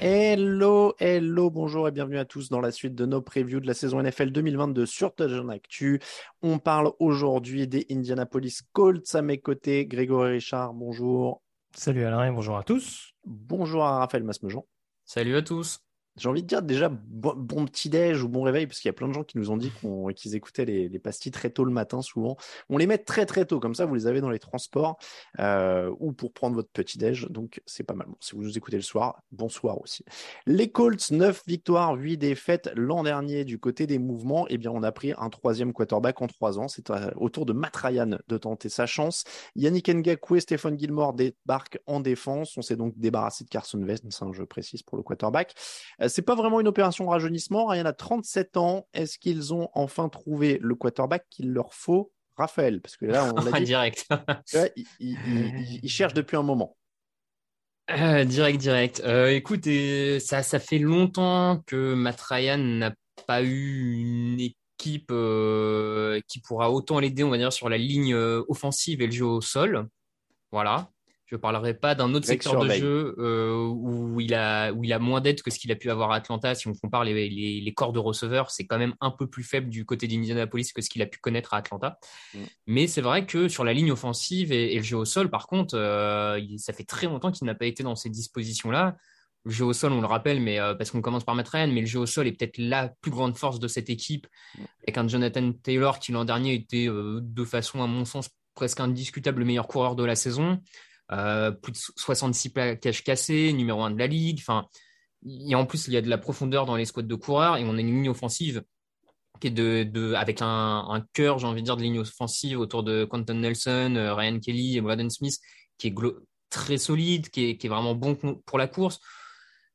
Hello, hello, bonjour et bienvenue à tous dans la suite de nos previews de la saison NFL 2022 sur Touchdown Actu. On parle aujourd'hui des Indianapolis Colts à mes côtés. Grégory Richard, bonjour. Salut Alain et bonjour à tous. Bonjour à Raphaël Masmejean. Salut à tous. J'ai envie de dire déjà bon, petit-déj ou bon réveil, parce qu'il y a plein de gens qui nous ont dit qu'ils écoutaient les, les pastilles très tôt le matin, souvent. On les met très très tôt, comme ça vous les avez dans les transports euh, ou pour prendre votre petit-déj, donc c'est pas mal. Si vous nous écoutez le soir, bonsoir aussi. Les Colts, 9 victoires, 8 défaites l'an dernier du côté des mouvements. Eh bien, on a pris un troisième quarterback en trois ans. C'est euh, au tour de Matt Ryan de tenter sa chance. Yannick Ngakwe, Stéphane Gilmore débarquent en défense. On s'est donc débarrassé de Carson Wentz, hein, je précise pour le quarterback. C'est pas vraiment une opération rajeunissement. Ryan a 37 ans. Est-ce qu'ils ont enfin trouvé le quarterback qu'il leur faut Raphaël, parce que là, on l'a dit, direct. ouais, il, il- il- il cherche depuis un moment. Euh, direct, direct. Euh, écoute, et ça, ça fait longtemps que Matt Ryan n'a pas eu une équipe euh, qui pourra autant l'aider, on va dire, sur la ligne offensive et le jeu au sol. Voilà. Je ne parlerai pas d'un autre Greg secteur de jeu euh, où, il a, où il a moins d'aide que ce qu'il a pu avoir à Atlanta. Si on compare les, les, les corps de receveurs, c'est quand même un peu plus faible du côté d'Indianapolis que ce qu'il a pu connaître à Atlanta. Mm. Mais c'est vrai que sur la ligne offensive et, et le jeu au sol, par contre, euh, ça fait très longtemps qu'il n'a pas été dans ces dispositions-là. Le jeu au sol, on le rappelle, mais euh, parce qu'on commence par mettre Ryan, mais le jeu au sol est peut-être la plus grande force de cette équipe, avec un Jonathan Taylor qui l'an dernier était de façon, à mon sens, presque indiscutable le meilleur coureur de la saison. Euh, plus de 66 plaquages cassés, numéro 1 de la ligue. Enfin, en plus, il y a de la profondeur dans les squads de coureurs et on a une ligne offensive qui est de, de avec un, un cœur, j'ai envie de dire, de ligne offensive autour de Quentin Nelson, euh, Ryan Kelly et Braden Smith, qui est très solide, qui est, qui est vraiment bon pour la course.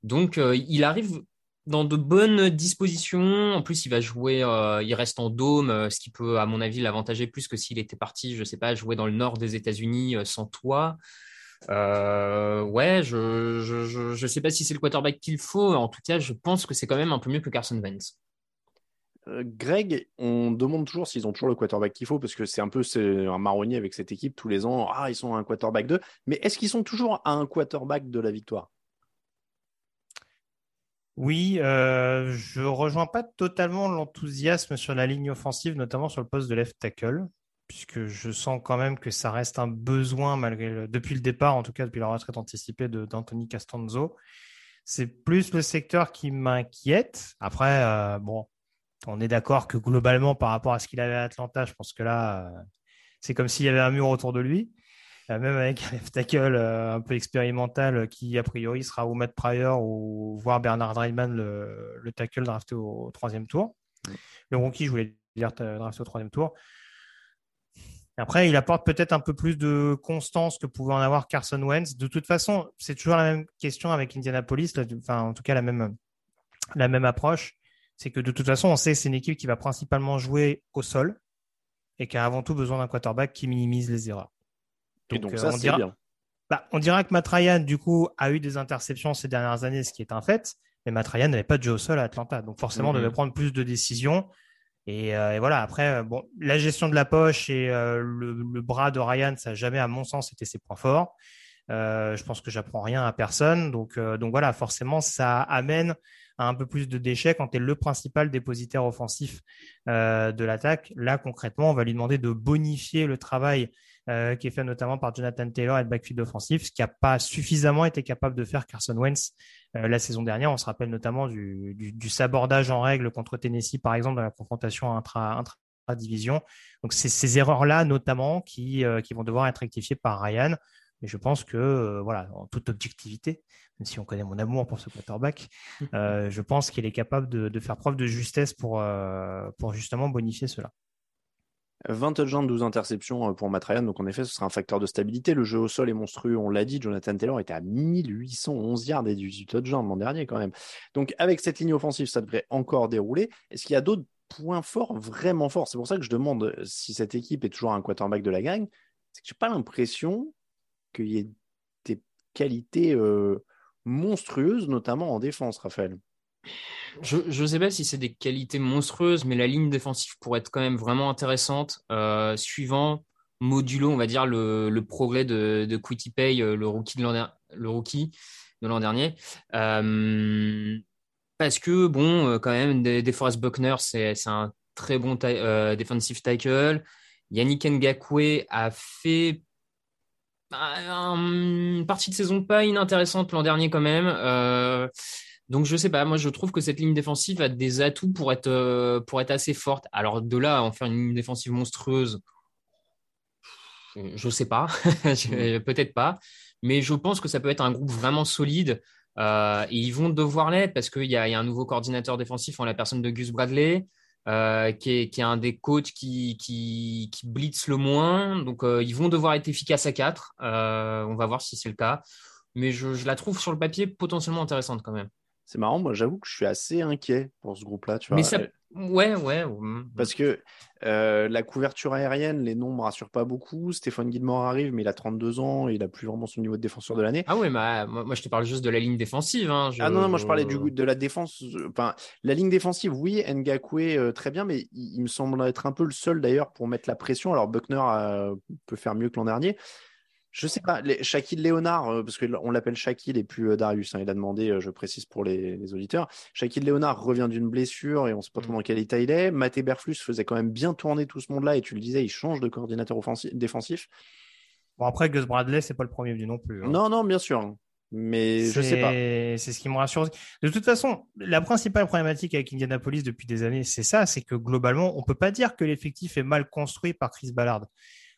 Donc, euh, il arrive dans de bonnes dispositions. En plus, il va jouer, euh, il reste en dôme, euh, ce qui peut, à mon avis, l'avantager plus que s'il était parti, je sais pas, jouer dans le nord des États-Unis euh, sans toit. Ouais, je, je, sais pas si c'est le quarterback qu'il faut. En tout cas, je pense que c'est quand même un peu mieux que Carson Wentz. Euh, Greg, on demande toujours s'ils ont toujours le quarterback qu'il faut, parce que c'est un peu un marronnier avec cette équipe tous les ans. Ah, ils sont à un quarterback 2. Mais est-ce qu'ils sont toujours à un quarterback de la victoire? Oui, euh, je rejoins pas totalement l'enthousiasme sur la ligne offensive, notamment sur le poste de left tackle, puisque je sens quand même que ça reste un besoin malgré le- depuis le départ, en tout cas depuis la retraite anticipée d'Anthony Castanzo. C'est plus le secteur qui m'inquiète. Après, euh, bon, on est d'accord que globalement, par rapport à ce qu'il avait à Atlanta, je pense que là, euh, c'est comme s'il y avait un mur autour de lui. Même avec un tackle euh, un peu expérimental euh, qui, a priori, sera ou Matt Pryor ou voire Bernard Dreiman, le, le tackle drafté au, troisième tour. Le rookie, je voulais dire euh, drafté au troisième tour. Après, il apporte peut-être un peu plus de constance que pouvait en avoir Carson Wentz. De toute façon, c'est toujours la même question avec Indianapolis, enfin, en tout cas, la même, la même approche. C'est que de toute façon, on sait que c'est une équipe qui va principalement jouer au sol et qui a avant tout besoin d'un quarterback qui minimise les erreurs. Donc euh, ça, on c'est dira- bien. bah, on dira que Matt Ryan, du coup, a eu des interceptions ces dernières années, ce qui est un fait. Mais Matt Ryan n'avait pas de jeu au sol à Atlanta. Donc, forcément, Mhm. devait prendre plus de décisions. Et, euh, et voilà, après, euh, bon, la gestion de la poche et euh, le, le bras de Ryan, ça n'a jamais, à mon sens, été ses points forts. je pense que j'apprends rien à personne. Donc, donc voilà, forcément, ça amène à un peu plus de déchets quand tu es le principal dépositaire offensif de l'attaque. Là, concrètement, on va lui demander de bonifier le travail euh, qui est fait notamment par Jonathan Taylor et le backfield offensif, ce qui n'a pas suffisamment été capable de faire Carson Wentz euh, la saison dernière. On se rappelle notamment du, du, du, sabordage en règle contre Tennessee, par exemple, dans la confrontation intra, intra division. Donc c'est ces erreurs-là notamment qui, euh, qui vont devoir être rectifiées par Ryan. Mais je pense que, voilà, en toute objectivité, même si on connaît mon amour pour ce quarterback, euh, je pense qu'il est capable de, de, faire preuve de justesse pour, pour justement bonifier cela. 20 touchdowns, 12 interceptions euh, pour Matt Ryan. Donc, en effet, ce sera un facteur de stabilité. Le jeu au sol est monstrueux, on l'a dit. Jonathan Taylor était à 1811 yards et 18 touchdowns l'an dernier, quand même. Donc, avec cette ligne offensive, ça devrait encore dérouler. Est-ce qu'il y a d'autres points forts, vraiment forts? C'est pour ça que je demande si cette équipe est toujours un quarterback de la gang. C'est que j'ai pas l'impression qu'il y ait des qualités euh, monstrueuses, notamment en défense, Raphaël. Je ne sais pas si c'est des qualités monstrueuses, mais la ligne défensive pourrait être quand même vraiment intéressante, euh, suivant modulo, on va dire, le, progrès de, de Pay, euh, le rookie de l'an, de dernier. Euh, parce que, bon, quand même, DeForest Buckner, c'est, un très bon euh, defensive tackle. Yannick Ngakwe a fait bah, une partie de saison pas inintéressante l'an dernier quand même. Donc je sais pas, moi je trouve que cette ligne défensive a des atouts pour être, euh, pour être assez forte. Alors de là à en faire une ligne défensive monstrueuse, je sais pas, mm. peut-être pas, mais je pense que ça peut être un groupe vraiment solide. Euh, et ils vont devoir l'être parce qu'il y, y, a un nouveau coordinateur défensif en la personne de Gus Bradley, euh, qui, est, qui, est, un des coachs qui, qui, qui blitz le moins. Donc euh, ils vont devoir être efficaces à 4. Euh, on va voir si c'est le cas. Mais je, je la trouve sur le papier potentiellement intéressante quand même. C'est marrant, moi j'avoue que je suis assez inquiet pour ce groupe-là. Tu vois. Mais ça... Ouais, ouais. Parce que euh, la couverture aérienne, les noms ne me rassurent pas beaucoup. Stéphane Guillemot arrive, mais il a 32 ans et il a plus vraiment son niveau de défenseur de l'année. Ah ouais, bah, moi, je te parle juste de la ligne défensive. Hein. Ah non, non, moi je parlais du, de la défense. Enfin, la ligne défensive, oui, Ngakwe, euh, très bien, mais il, me semble être un peu le seul d'ailleurs pour mettre la pression. Alors Buckner euh, peut faire mieux que l'an dernier. Je sais pas, les, Shaquille Léonard, euh, parce qu'on l'appelle Shaquille et plus euh, Darius, hein, il a demandé, euh, je précise pour les, les, auditeurs. Shaquille Léonard revient d'une blessure et on sait pas trop mm. dans quel état il est. Maté Berflus faisait quand même bien tourner tout ce monde-là et tu le disais, il change de coordinateur offensif, défensif. Bon, après, Gus Bradley, c'est pas le premier venu non plus. Hein. Non, non, bien sûr. Mais je sais pas. C'est ce qui me rassure. De toute façon, la principale problématique avec Indianapolis depuis des années, c'est ça, c'est que globalement, on peut pas dire que l'effectif est mal construit par Chris Ballard.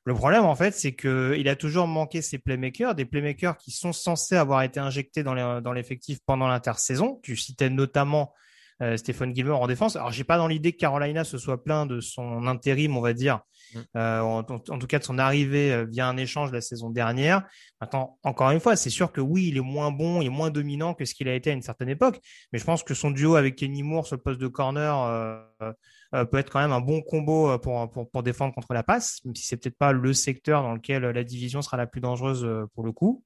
Le problème, en fait, c'est qu'il a toujours manqué ses playmakers, des playmakers qui sont censés avoir été injectés dans l'effectif pendant l'intersaison. Tu citais notamment euh, Stéphane Gilmore en défense. Alors, j'ai pas dans l'idée que Carolina se soit plein de son intérim, on va dire, mm. euh, en, tout cas de son arrivée euh, via un échange la saison dernière. Maintenant, encore une fois, c'est sûr que oui, il est moins bon, il est moins dominant que ce qu'il a été à une certaine époque, mais je pense que son duo avec Kenny Moore sur le poste de corner euh, peut être quand même un bon combo euh, pour, pour, pour défendre contre la passe, même si c'est peut-être pas le secteur dans lequel la division sera la plus dangereuse euh, pour le coup.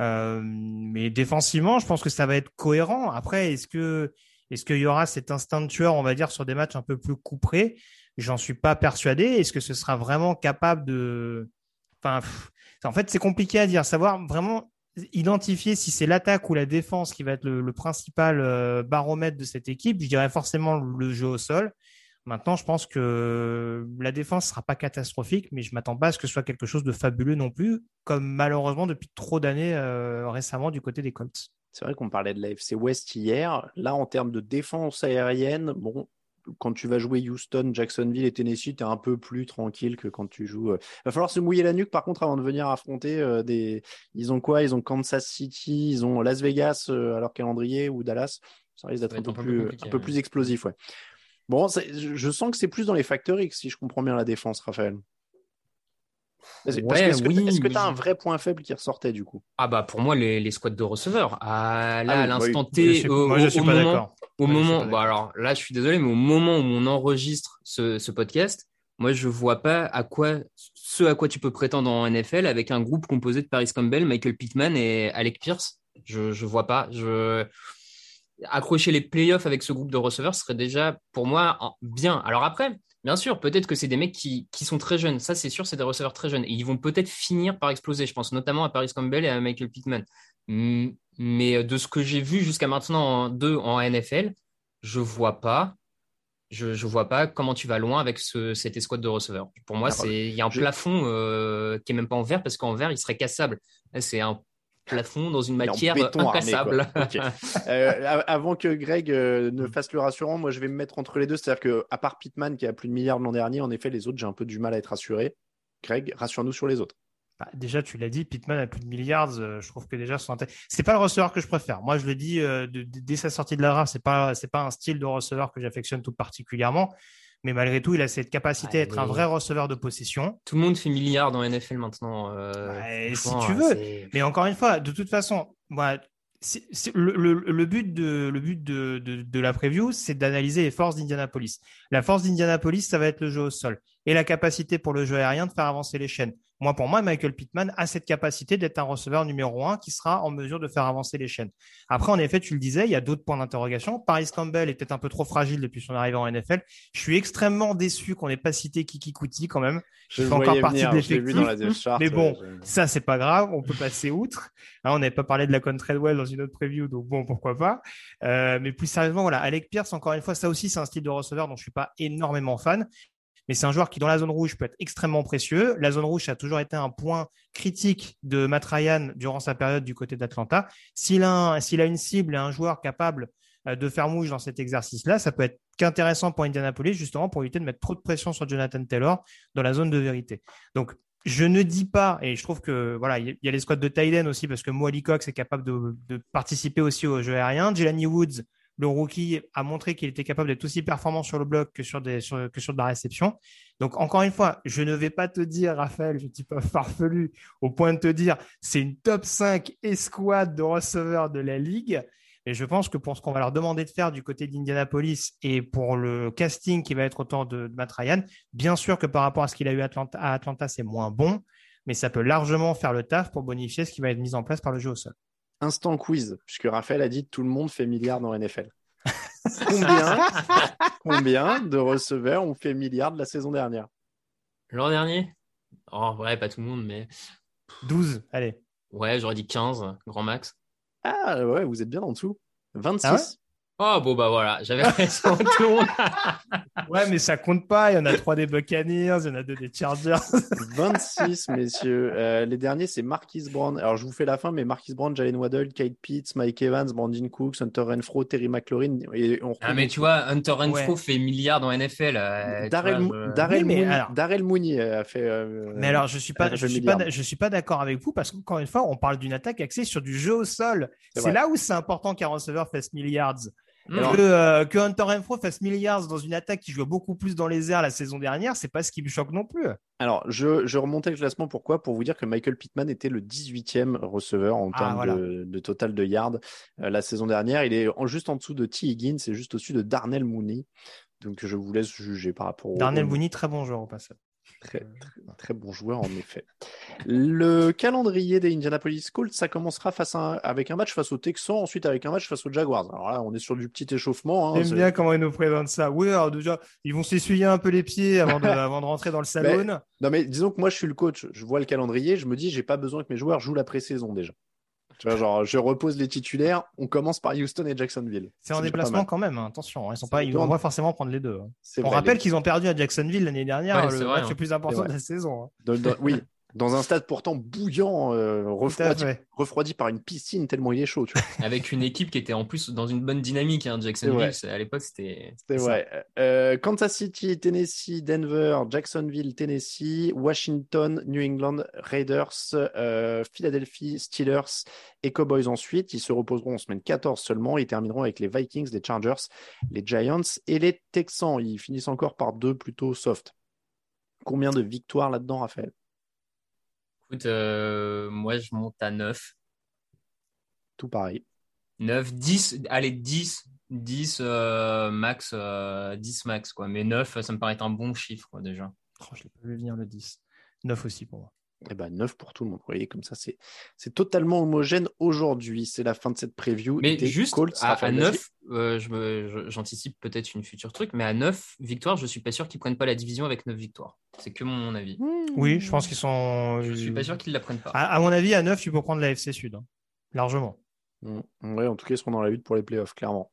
Euh, mais défensivement, je pense que ça va être cohérent. Après, est-ce que est-ce qu'il y aura cet instinct de tueur, on va dire, sur des matchs un peu plus couperés J'en suis pas persuadé. Est-ce que ce sera vraiment capable de Enfin, en fait, c'est compliqué à dire. Savoir vraiment identifier si c'est l'attaque ou la défense qui va être le principal baromètre de cette équipe. Je dirais forcément le jeu au sol. Maintenant, je pense que la défense ne sera pas catastrophique, mais je ne m'attends pas à ce que ce soit quelque chose de fabuleux non plus, comme malheureusement depuis trop d'années euh, récemment du côté des Colts. C'est vrai qu'on parlait de l'AFC West hier. Là, en termes de défense aérienne, bon, quand tu vas jouer Houston, Jacksonville et Tennessee, tu es un peu plus tranquille que quand tu joues. Il euh, va falloir se mouiller la nuque, par contre, avant de venir affronter euh, des. Ils ont quoi? Ils ont Kansas City, ils ont Las Vegas à leur calendrier ou Dallas. Ça risque d'être un, peu plus, un peu plus explosif, ouais. Bon, je sens que c'est plus dans les facteurs X, si je comprends bien la défense, Raphaël. Est-ce que tu as un vrai point faible qui ressortait du coup? Ah bah pour moi les, les squads de receveurs. Ah, là, à l'instant T, au, moi, je suis pas moment, au moment, bah, alors là je suis désolé, mais au moment où on enregistre ce, ce podcast, moi je vois pas à quoi ce à quoi tu peux prétendre en NFL avec un groupe composé de Paris Campbell, Michael Pittman et Alec Pierce. Je je vois pas. Je accrocher les playoffs avec ce groupe de receveurs serait déjà pour moi bien. Alors après, Bien sûr, peut-être que c'est des mecs qui, qui, sont très jeunes. Ça, c'est sûr, c'est des receveurs très jeunes. Et ils vont peut-être finir par exploser. Je pense notamment à Paris Campbell et à Michael Pittman. Mais de ce que j'ai vu jusqu'à maintenant en deux en NFL, je vois pas. Je ne vois pas comment tu vas loin avec ce, cette escouade de receveurs. Pour moi, il y a un plafond euh, qui est même pas en verre parce qu'en verre, il serait cassable. C'est un plafond dans une matière incassable. Euh, avant que Greg euh, ne fasse le rassurant, moi je vais me mettre entre les deux. C'est-à-dire que à part Pittman qui a plus de milliards l'an dernier, en effet, les autres, j'ai un peu du mal à être rassuré. Greg, rassure-nous sur les autres. Bah, déjà, tu l'as dit, Pittman a plus de milliards. Euh, je trouve que déjà, son c'est pas le receveur que je préfère. Moi, je le dis dès sa sortie de la draft, c'est pas c'est pas un style de receveur que j'affectionne tout particulièrement. Mais malgré tout, il a cette capacité à être un vrai receveur de possession. Tout le monde fait milliards dans NFL maintenant. Euh, si tu veux. Mais encore une fois, de toute façon, moi, le, but de, le but de, de la preview, c'est d'analyser les forces d'Indianapolis. La force d'Indianapolis, ça va être le jeu au sol et la capacité pour le jeu aérien de faire avancer les chaînes. Moi, pour moi, Michael Pittman a cette capacité d'être un receveur numéro un qui sera en mesure de faire avancer les chaînes. Après, en effet, tu le disais, il y a d'autres points d'interrogation. Paris Campbell est peut-être un peu trop fragile depuis son arrivée en NFL. Je suis extrêmement déçu qu'on n'ait pas cité Kiki Kuti quand même. Je fais encore partie de l'effectif. Mais bon, ça, c'est pas grave. On peut passer outre. Hein, on n'avait pas parlé de la Well dans une autre preview, donc bon, pourquoi pas. Euh, mais plus sérieusement, voilà, Alec Pierce, encore une fois, ça aussi, c'est un style de receveur dont je suis pas énormément fan mais c'est un joueur qui, dans la zone rouge, peut être extrêmement précieux. La zone rouge a toujours été un point critique de Matt Ryan durant sa période du côté d'Atlanta. S'il a, une cible et un joueur capable euh, de faire mouche dans cet exercice-là, ça peut être qu'intéressant pour Indianapolis, justement, pour éviter de mettre trop de pression sur Jonathan Taylor dans la zone de vérité. Donc, je ne dis pas, et je trouve que voilà, il y a les squads de Tyden aussi, parce que Moali Cox est capable de, de, participer aussi au jeu aérien. Jelani Woods le rookie a montré qu'il était capable d'être aussi performant sur le bloc que sur, de la réception. Donc, encore une fois, je ne vais pas te dire, Raphaël, je ne suis pas farfelu au point de te dire c'est une top 5 escouade de receveurs de la ligue. Et je pense que pour ce qu'on va leur demander de faire du côté d'Indianapolis et pour le casting qui va être autour de, de Matt Ryan, bien sûr que par rapport à ce qu'il a eu à Atlanta c'est moins bon, mais ça peut largement faire le taf pour bonifier ce qui va être mis en place par le jeu au sol instant quiz, puisque Raphaël a dit tout le monde fait milliard dans NFL. combien, combien de receveurs ont fait milliard de la saison dernière? L'an dernier? En vrai, pas tout le monde, mais. 12, allez. Ouais, j'aurais dit 15, grand max. Ah ouais, vous êtes bien en dessous. 26. Oh, bon, bah voilà, j'avais raison, tout le monde. ouais, mais ça compte pas. Il y en a trois des Buccaneers, il y en a deux des Chargers. 26, messieurs. Euh, les derniers, c'est Marquis Brown. Alors, je vous fais la fin, mais Marquis Brown, Jalen Waddle, Kate Pitts, Mike Evans, Brandon Cooks, Hunter Renfro, Terry McLaurin. Et on ah, mais tu vois, Hunter Renfro fait milliards dans NFL. Euh, Darrell, Mooney, a fait. Euh, mais alors, je suis pas, je suis pas, je suis pas d'accord avec vous parce qu'encore une fois, on parle d'une attaque axée sur du jeu au sol. C'est là où c'est important qu'un receveur fasse milliards. Euh, que, Hunter Renfro fasse milliards dans une attaque qui joue beaucoup plus dans les airs la saison dernière, c'est pas ce qui me choque non plus. Alors, je, remontais le classement. Pourquoi? Pour vous dire que Michael Pittman était le 18e receveur en ah, termes de, total de yards euh, la saison dernière. Il est juste en dessous de T. Higgins c'est juste au-dessus de Darnell Mooney. Donc, je vous laisse juger par rapport au. Darnell Mooney, très bon joueur au passage. Très, très, bon joueur, en effet. Le calendrier des Indianapolis Colts, ça commencera face avec un match face aux Texans, ensuite avec un match face aux Jaguars. Alors là, on est sur du petit échauffement. Hein, J'aime bien comment ils nous présentent ça. Oui, alors déjà, ils vont s'essuyer un peu les pieds avant de, avant de rentrer dans le salon. non, mais disons que moi, je suis le coach. Je vois le calendrier, je me dis, j'ai pas besoin que mes joueurs jouent la pré-saison déjà. Tu vois, genre, je repose les titulaires. On commence par Houston et Jacksonville. C'est en déplacement quand même. Hein. Attention, hein. ils sont pas. Ils vont forcément prendre les deux. Hein. On rappelle qu'ils ont perdu à Jacksonville l'année dernière, le match le plus important de la saison. oui, dans un stade pourtant bouillant, euh, refroidi, par une piscine tellement il est chaud. Tu vois. Avec une équipe qui était en plus dans une bonne dynamique. Hein, Jacksonville, à l'époque, c'était. C'était vrai. Euh, Kansas City, Tennessee, Denver, Jacksonville, Tennessee, Washington, New England, Raiders, euh, Philadelphie, Steelers et Cowboys ensuite. Ils se reposeront en semaine 14 seulement. Ils termineront avec les Vikings, les Chargers, les Giants et les Texans. Ils finissent encore par deux plutôt soft. Combien de victoires là-dedans, Raphaël? Écoute, euh, moi, je monte à 9. Tout pareil. 9, 10, allez, 10, 10 euh, max, 10 euh, max, quoi. Mais 9, ça me paraît un bon chiffre, quoi, déjà. Oh, je l'ai pas vu venir le 10. 9 aussi pour moi. Et ben 9 pour tout le monde. Vous voyez, comme ça, c'est, c'est totalement homogène aujourd'hui. C'est la fin de cette preview. Mais des juste Colts. à, à vas-y. 9, euh, je me- je- j'anticipe peut-être une future truc, mais à 9 victoires, je suis pas sûr qu'ils prennent pas la division avec 9 victoires. C'est que mon avis. Oui, je pense qu'ils sont. Je suis pas sûr qu'ils la prennent pas. À, à mon avis, à 9, tu peux prendre la FC Sud. hein. Largement. Mm. Ouais, en tout cas, ils seront dans la lutte pour les playoffs, clairement.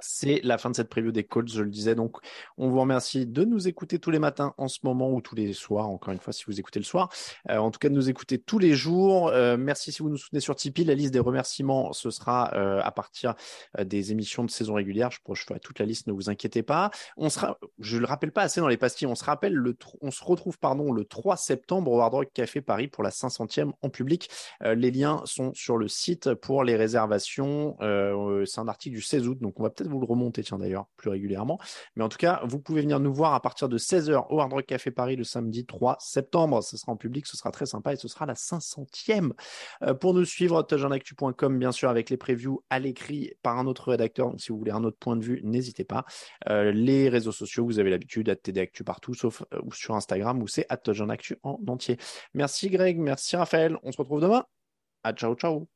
C'est la fin de cette preview des Colts, je le disais. Donc, on vous remercie de nous écouter tous les matins en ce moment ou tous les soirs, encore une fois, si vous écoutez le soir. Euh, en tout cas, de nous écouter tous les jours. Euh, merci si vous nous soutenez sur Tipeee. La liste des remerciements, ce sera euh, à partir des émissions de saison régulière. Je, je ferai toute la liste, ne vous inquiétez pas. On sera, je le rappelle pas assez dans les pastilles, on se rappelle, le, on se retrouve pardon, le 3 septembre au Hard Rock Café Paris pour la 500e en public. Les liens sont sur le site pour les réservations. C'est un article du 16 août, donc on va peut-être vous le remonter, tiens d'ailleurs, plus régulièrement. Mais en tout cas, vous pouvez venir nous voir à partir de 16h au Hard Rock Café Paris le samedi 3 septembre. Ce sera en public, ce sera très sympa et ce sera la 500e. Euh, pour nous suivre, touchdownactu.com, bien sûr, avec les previews à l'écrit par un autre rédacteur. Donc, si vous voulez un autre point de vue, n'hésitez pas. Euh, les réseaux sociaux, vous avez l'habitude, TD Actu partout, sauf euh, sur Instagram où c'est touchdownactu en entier. Merci Greg, merci Raphaël. On se retrouve demain. À ciao, ciao.